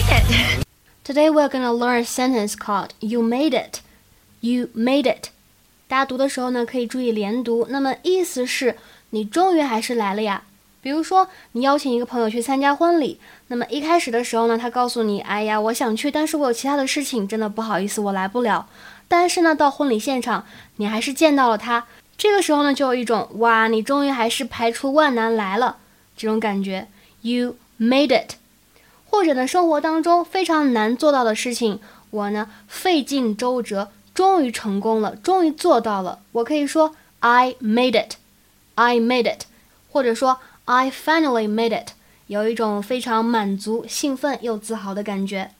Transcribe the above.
made it. Today we're gonna learn a sentence called "You made it." You made it. 大家读的时候呢，可以注意连读。那么意思是你终于还是来了呀。比如说，你邀请一个朋友去参加婚礼，那么一开始的时候呢，他告诉你：“哎呀，我想去，但是我有其他的事情，真的不好意思，我来不了。”但是呢，到婚礼现场，你还是见到了他。这个时候呢，就有一种哇，你终于还是排除万难来了这种感觉。You made it。或者呢，生活当中非常难做到的事情，我呢费尽周折，终于成功了，终于做到了。我可以说 I made it，I made it，或者说 I finally made it，有一种非常满足、兴奋又自豪的感觉。